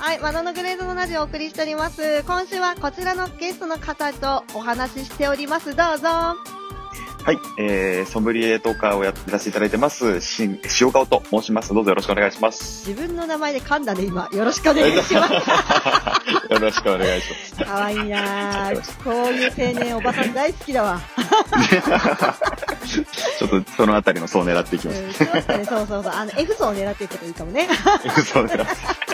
はい、マナのグレードのラジオをお送りしております。今週はこちらのゲストの方とお話ししております。どうぞ。はい、えー、ソムリエトーカーをやってさせていただいてます、し塩顔と申します。どうぞよろしくお願いします。自分の名前で噛んだね、今。よろしくお願いします。よろしくお願いします。かわいいなぁ。こういう青年、おばさん大好きだわ。ちょっとそのあたりの層を狙っていきうんます。そうですね、そうそうそう。あの、F 層を狙っていくといいかもね。そう狙って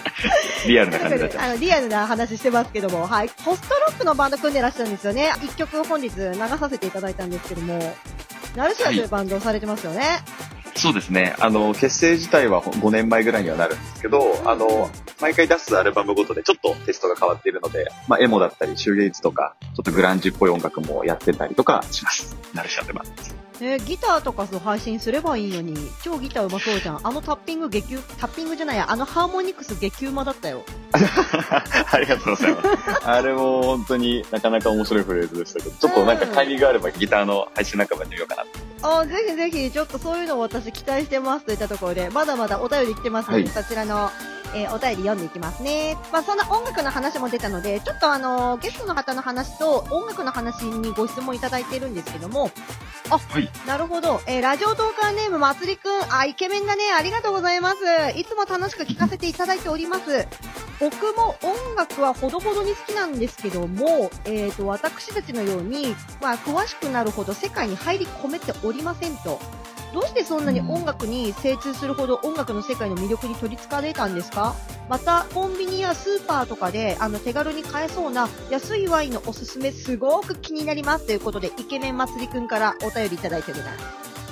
リアルな感じになっちゃあの、リアルな話してますけども、はい。ポストロックのバンド組んでらっしゃるんですよね。一曲本日流させていただいたんですけども、ナルシアというバンドをされてますよね。う。そうですね。あの、結成自体は5年前ぐらいにはなるんですけど、あの、毎回出すアルバムごとでちょっとテストが変わっているので、まあ、エモだったり、シューゲイズとか、ちょっとグランジっぽい音楽もやってたりとかします。ナルシアでは。えーギターとかそう配信すればいいのに、超ギターうまそうじゃん。あのタッピング激う、タッピングじゃないや、あのハーモニクス激うまだったよ。ありがとうございます。あれも本当になかなか面白いフレーズでしたけど、ちょっとなんかタイミングがあればギターの配信仲間に見ようかなと。あぜひぜひ、ちょっとそういうのを私期待してますといったところで、まだまだお便り来てますので、はいそちらの、えーお便り読んでいきますね。まあ、そんな音楽の話も出たので、ちょっとあのーゲストの方の話と音楽の話にご質問いただいてるんですけども、あ、はいなるほど。えーラジオトーカーネームまつりくん、あ、イケメンだね。ありがとうございます。いつも楽しく聞かせていただいております。僕も音楽はほどほどに好きなんですけども、えっ、と、私たちのように、まあ、詳しくなるほど世界に入り込めておりませんと。どうしてそんなに音楽に精通するほど音楽の世界の魅力に取り憑かれたんですか？また、コンビニやスーパーとかで、あの、手軽に買えそうな安いワインのおすすめすごく気になりますということで、イケメンまつりくんからお便りいただいております。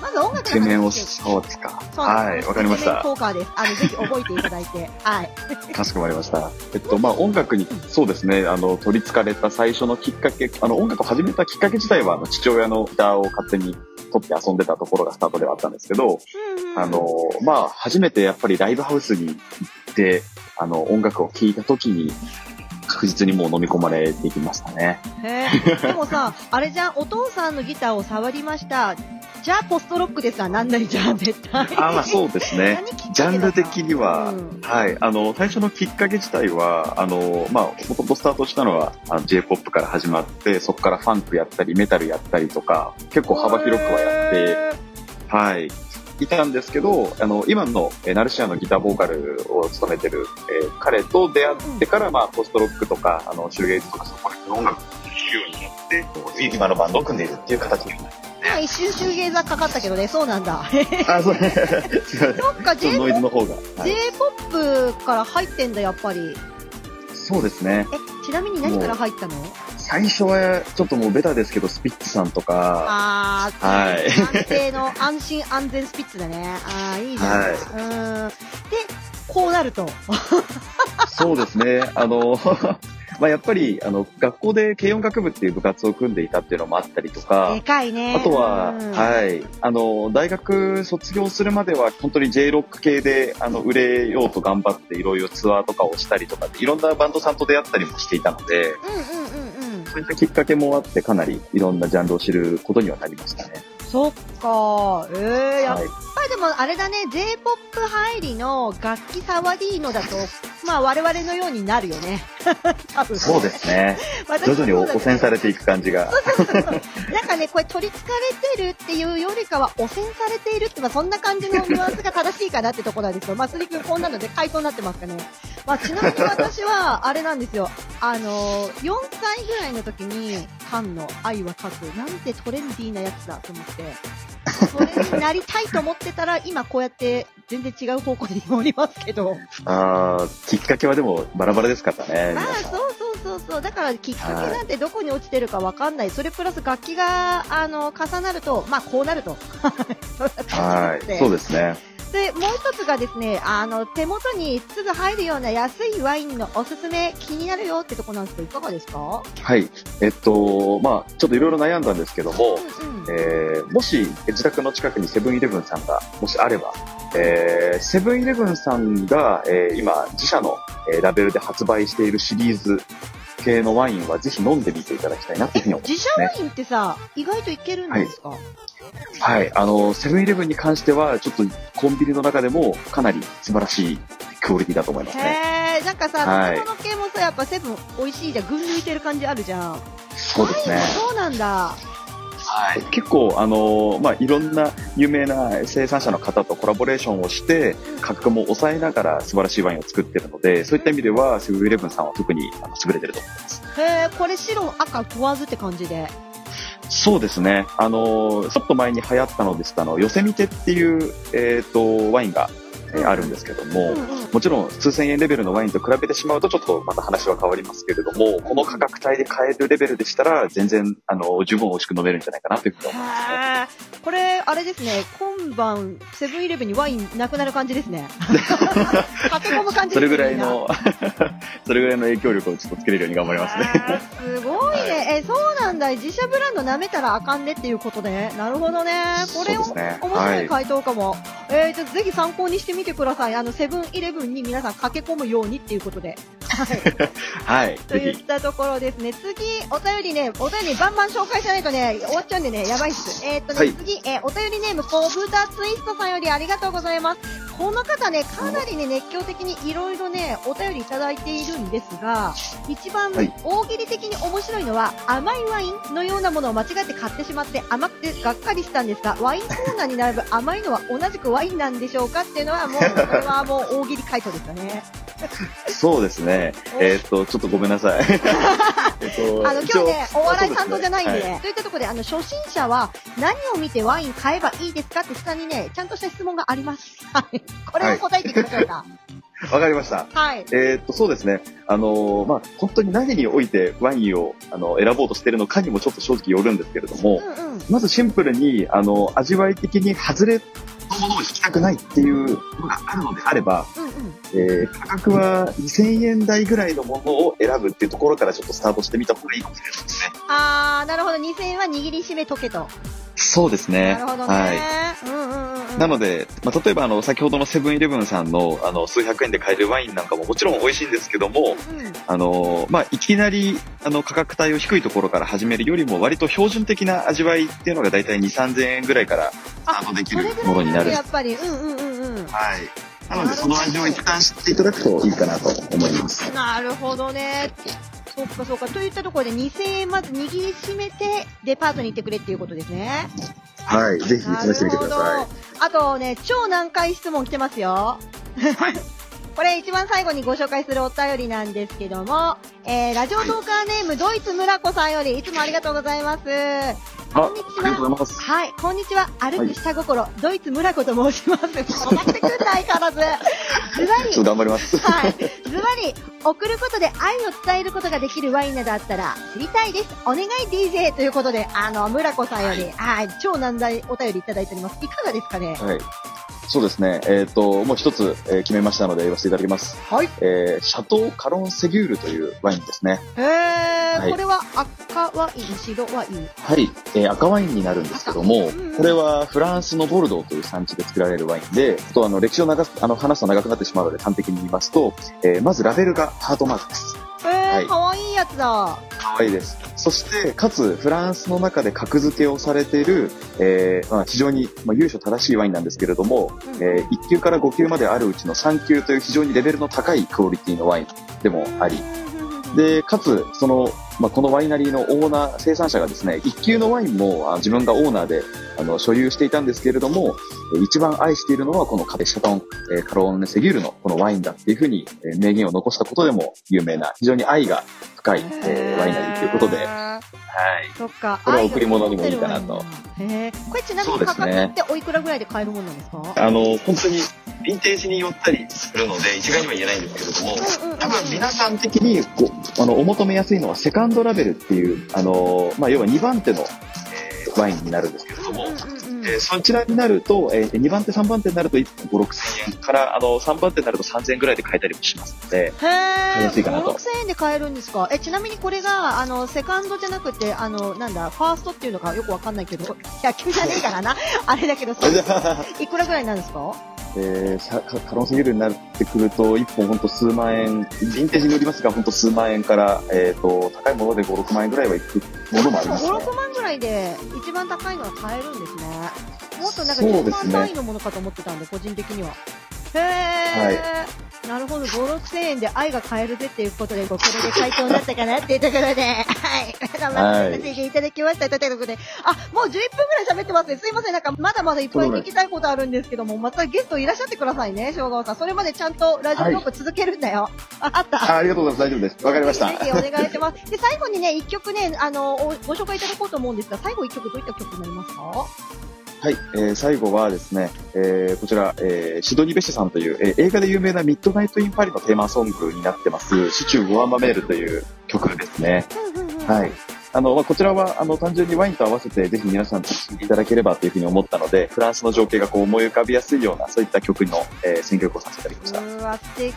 まず音楽の話イケメンを、そうですか。すはい、わかりましイケメンた。効果です。あの、ぜひ覚えていただいて。はい。かしこまりました。えっと、まあ、音楽に、そうですね、あの、取り憑かれた最初のきっかけ、あの、音楽を始めたきっかけ自体は、あの、父親のギターを勝手に取って遊んでたところがスタートではあったんですけど、あの、まあ、初めてやっぱりライブハウスに行って、あの、音楽を聴いた時に、確実にもう飲み込まれていきましたね。でもさ、あれじゃん、お父さんのギターを触りました。じゃあ、ポストロックですわ。なんないじゃん、絶対。あまあそうですね。ジャンル的には、うんはい、あの、最初のきっかけ自体は、あの、まあ、もともとスタートしたのは、あの J-POP から始まって、そこからファンクやったり、メタルやったりとか、結構幅広くはやって、へはい、いたんですけど、あの、今の、えーナルシアのギターボーカルを務めてる、えー彼と出会ってから、まあ、ポストロックとか、あの、シューゲイズとか、そこら辺の音楽を聴くようになって、今のバンドを組んでいるっていう形になります。ー今一瞬シューゲーザーかかったけどね、そうなんだ。あ、そう、そっか、J- とノイズの方が。はい J-POP から入ってんだ、やっぱり。そうですね。え、ちなみに何から入ったの？最初は、ちょっともうベタですけど、スピッツさんとか、あー、はい安定の安心安全スピッツだね。あー、いいじゃん。はいうん。で、こうなると。そうですね。あの、まあやっぱり、あの、学校で軽音楽部っていう部活を組んでいたっていうのもあったりとかね。あとは、うんはい。あの、大学卒業するまでは、本当に J ロック系で、あの、売れようと頑張って、いろいろツアーとかをしたりとか、いろんなバンドさんと出会ったりもしていたので、うんうんうんうん。そういったきっかけもあって、かなりいろんなジャンルを知ることにはなりましたね。そっか。ええやっはい。ぱりでもあれだね、J-POP 入りの楽器触りのだと、まあ我々のようになるよね。そうですね。私徐々に汚染されていく感じが。なんかね、これ取り憑かれてるっていうよりかは汚染されているって、まあそんな感じのニュアンスが正しいかなってところなんですよ。まあ、スリ君こんなので回答になってますかね。まあ、ちなみに私は、あれなんですよ。あのー、4歳ぐらいの時に、カンの愛は勝つ。なんてトレンディーなやつだと思って。それになりたいと思ってたら、今こうやって全然違う方向におりますけど。ああ、きっかけはでもバラバラですからね。まあそうそうそうそう。だからきっかけなんてどこに落ちてるかわかんない。それプラス楽器が、あの、重なると、まあこうなると。はい。そうですね。で、もう一つがですね、あの、手元にすぐ入るような安いワインのおすすめ気になるよってとこなんですけど、いかがですか？はい。えっと、まあちょっといろいろ悩んだんですけども、うんうん。えーもし自宅の近くにセブンイレブンさんがもしあれば、えーセブンイレブンさんが、えー今自社の、えーラベルで発売しているシリーズ系のワインはぜひ飲んでみていただきたいなというふうに思います自社ワインってさ、意外といけるんですか、はい。あの、セブンイレブンに関しては、ちょっとコンビニの中でもかなり素晴らしいクオリティだと思いますね。へえ、なんかさ、はい食べ物系もさ、やっぱセブン美味しいじゃん。群抜いてる感じあるじゃん。そうですねそうなんだ。はい、結構、あのーまあ、いろんな有名な生産者の方とコラボレーションをして、価格も抑えながら素晴らしいワインを作ってるので、そういった意味では、セブンイレブンさんは特にあの優れてると思います。へえ、これ白、赤問わずって感じで。そうですね。あのーちょっと前に流行ったのですと、あの、ヨセミテっていう、えっ、と、ワインが、えーあるんですけども。もちろん数千円レベルのワインと比べてしまうとちょっとまた話は変わりますけれども、この価格帯で買えるレベルでしたら全然あの十分美味しく飲めるんじゃないかなというふうに思いますね。これ、あれですね、今晩、セブンイレブンにワインなくなる感じですね。駆け込む感じですね。それぐらいの、それぐらいの影響力をちょっとつけれるように頑張りますね。すごいね。え、そうなんだ。自社ブランド舐めたらあかんねっていうことで。なるほどね。これを、ね面白い回答かも。えー、じゃあぜひ参考にしてみてください。あの、セブンイレブンに皆さん駆け込むようにっていうことで。はい。はい。とい。ったところですね。次、お便りね、お便りバンバン紹介しないとね、終わっちゃうんでね、やばいっす。えーっとね、はい次、えーお便りネーム、コブタツイストさんよりありがとうございます。この方ね、かなりね、熱狂的にいろいろね、お便りいただいているんですが、一番はい大喜利的に面白いのは、甘いワインのようなものを間違って買ってしまって甘くてがっかりしたんですが、ワインコーナーに並ぶ甘いのは同じくワインなんでしょうかっていうのはもう、これはもう大喜利回答ですかね。そうですね。えーっと、ちょっとごめんなさい。えっとあの、今日ね、お笑い担当じゃないんで、はといったところで、あの、初心者は何を見てワイン買えばいいですかって下にね、ちゃんとした質問があります。はい。これを答えていきましょうか。わかりました。はい。えーっと、そうですね。あのーまあ、本当に何においてワインを、あの、選ぼうとしてるのかにもちょっと正直よるんですけれども、うんうん。まずシンプルに、あの、味わい的に外れのものを引きたくないっていうのがあるのであれば、うんうん。えー価格は2000円台ぐらいのものを選ぶっていうところからちょっとスタートしてみた方がいいかもしれないですね。あー、なるほど。2000円は握りしめとけと。そうですね。なるほどね。はい。うんうんうんうん。なので、まあ、例えばあの、先ほどのセブンイレブンさんの、あの、数百円で買えるワインなんかももちろん美味しいんですけども、うん、あの、まあ、いきなり、あの、価格帯を低いところから始めるよりも、割と標準的な味わいっていうのがだいたい2、3000円ぐらいからスタートできるものになる。やっぱり。うんうんうんうん。はい。なので、その味を一旦知っていただくといいかなと思います。なるほどね。そっかそっか。といったところで2000円まず握りしめてデパートに行ってくれっていうことですね。はい。ぜひ試してみてくださなるほどあとね、超難解質問来てますよ。これ一番最後にご紹介するお便りなんですけども、えー、ラジオトーカーネーム、ドイツ村子さんよりいつもありがとうございます。い。こんにちありがとうございは。ます。はい、こんにちは。歩く下心、ドイツ村子と申します。止まってくんないからず。ずばりちょっと、頑張ります。はい。ズバリ、送ることで愛を伝えることができるワインなどあったら知りたいです。お願い DJ ということで、あの、村子さんより、はい、超難題お便りいただいております。いかがですかね？はい。そうですね。えっ、と、もう一つ、えー決めましたので言わせていただきます。はい。えーシャトーカロンセギュールというワインですね。へー、はいこれは赤ワイン、白ワイン？はい。えー赤ワインになるんですけどもうん、これはフランスのボルドーという産地で作られるワインで、とあの、歴史を長す、あの、話すと長くなってしまうので端的に言いますと、えーまずラベルがハートマークです。へー、はいかわいいやつだ。可愛いです。そして、かつ、フランスの中で格付けをされている、えーまあ、非常に、まあ、由緒正しいワインなんですけれども、うん。えー1級から5級まであるうちの3級という非常にレベルの高いクオリティのワインでもあり、で、かつ、その、まあ、このワイナリーのオーナー、生産者がですね、1級のワインもあ自分がオーナーであの所有していたんですけれども、えー一番愛しているのはこのカテシャトン、えーカローネ・セギュールのこのワインだっていうふうに、えー名言を残したことでも有名な、非常に愛が深い、えーワイナリーということで、はい。そっか。これは贈り物にもいいかなと。へー。これちなみに価格っておいくらぐらいで買えるもんなんですか？あの、本当に、ヴィンテージによったりするので、一概には言えないんですけれども、うんうんうん多分皆さん的にこうあのお求めやすいのはセカンドラベルっていう、あのまあ、要は2番手の、えーワインになるんですけれども、うんうんうんえーそちらになると、えー2番手、3番手になると1本5、6千円から、あの、3番手になると3000円ぐらいで買えたりもしますので、へえ。安いかなと5、6000円で買えるんですか？え、ちなみにこれが、あの、セカンドじゃなくて、あの、なんだ、ファーストっていうのかよくわかんないけど、野球じゃねえからな。あれだけど、そ いくらぐらいなんですか？えーカカロンセギルになってくると、1本ほんと数万円、ヴィンテージによりますが、ほんと数万円から、えっ、と、高いもので5、6万円ぐらいはいくものもありますね。5、6万ぐらいで一番高いのは買えるんですね。もっとなんか10そうですね万単位のものかと思ってたんで、個人的には。へえ。はいなるほど、5、6千円で愛が買えるぜっていうことで、これで回答になったかなっていうところで、はい。頑張ってさせていただきました。ということで、あ、もう11分くらい喋ってますね。すいません。なんか、まだまだいっぱい聞きたいことあるんですけども、またゲストいらっしゃってくださいね、正川さん。それまでちゃんとラジオトーク続けるんだよ。あ、あった。あありがとうございます。大丈夫です。わかりました。ぜひお願いします。で、最後にね、一曲ね、あの、おご紹介いただこうと思うんですが、最後一曲どういった曲になりますか？はい、えー、最後はですね、えー、こちら、えー、シドニー・ベッシュさんという、えー、映画で有名なミッドナイト・イン・パリのテーマソングになってます、シチュー・ゴアマメールという曲ですね。はい。あの、まあ、こちらは、あの、単純にワインと合わせて、ぜひ皆さんと聴いていただければというふうに思ったので、フランスの情景がこう思い浮かびやすいような、そういった曲の、えー、選曲をさせていただきました。うわ、素敵。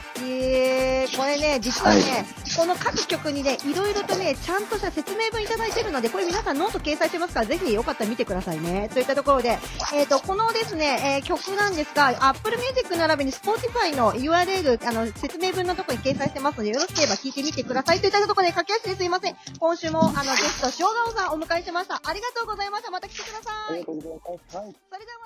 これね、実はね、はいこの各曲にね、いろいろとね、ちゃんとした説明文いただいてるので、これ皆さんノート掲載してますから、ぜひよかったら見てくださいね。といったところで、えっ、と、このですね、えー曲なんですが、Apple Music 並びに Spotify の URL、あの、説明文のところに掲載してますので、よろしければ聞いてみてください。といったところで、駆け足ですいません。今週も、あの、ゲスト、さんお迎えしました。ありがとうございました。また来てください。とうございます。はい。それでは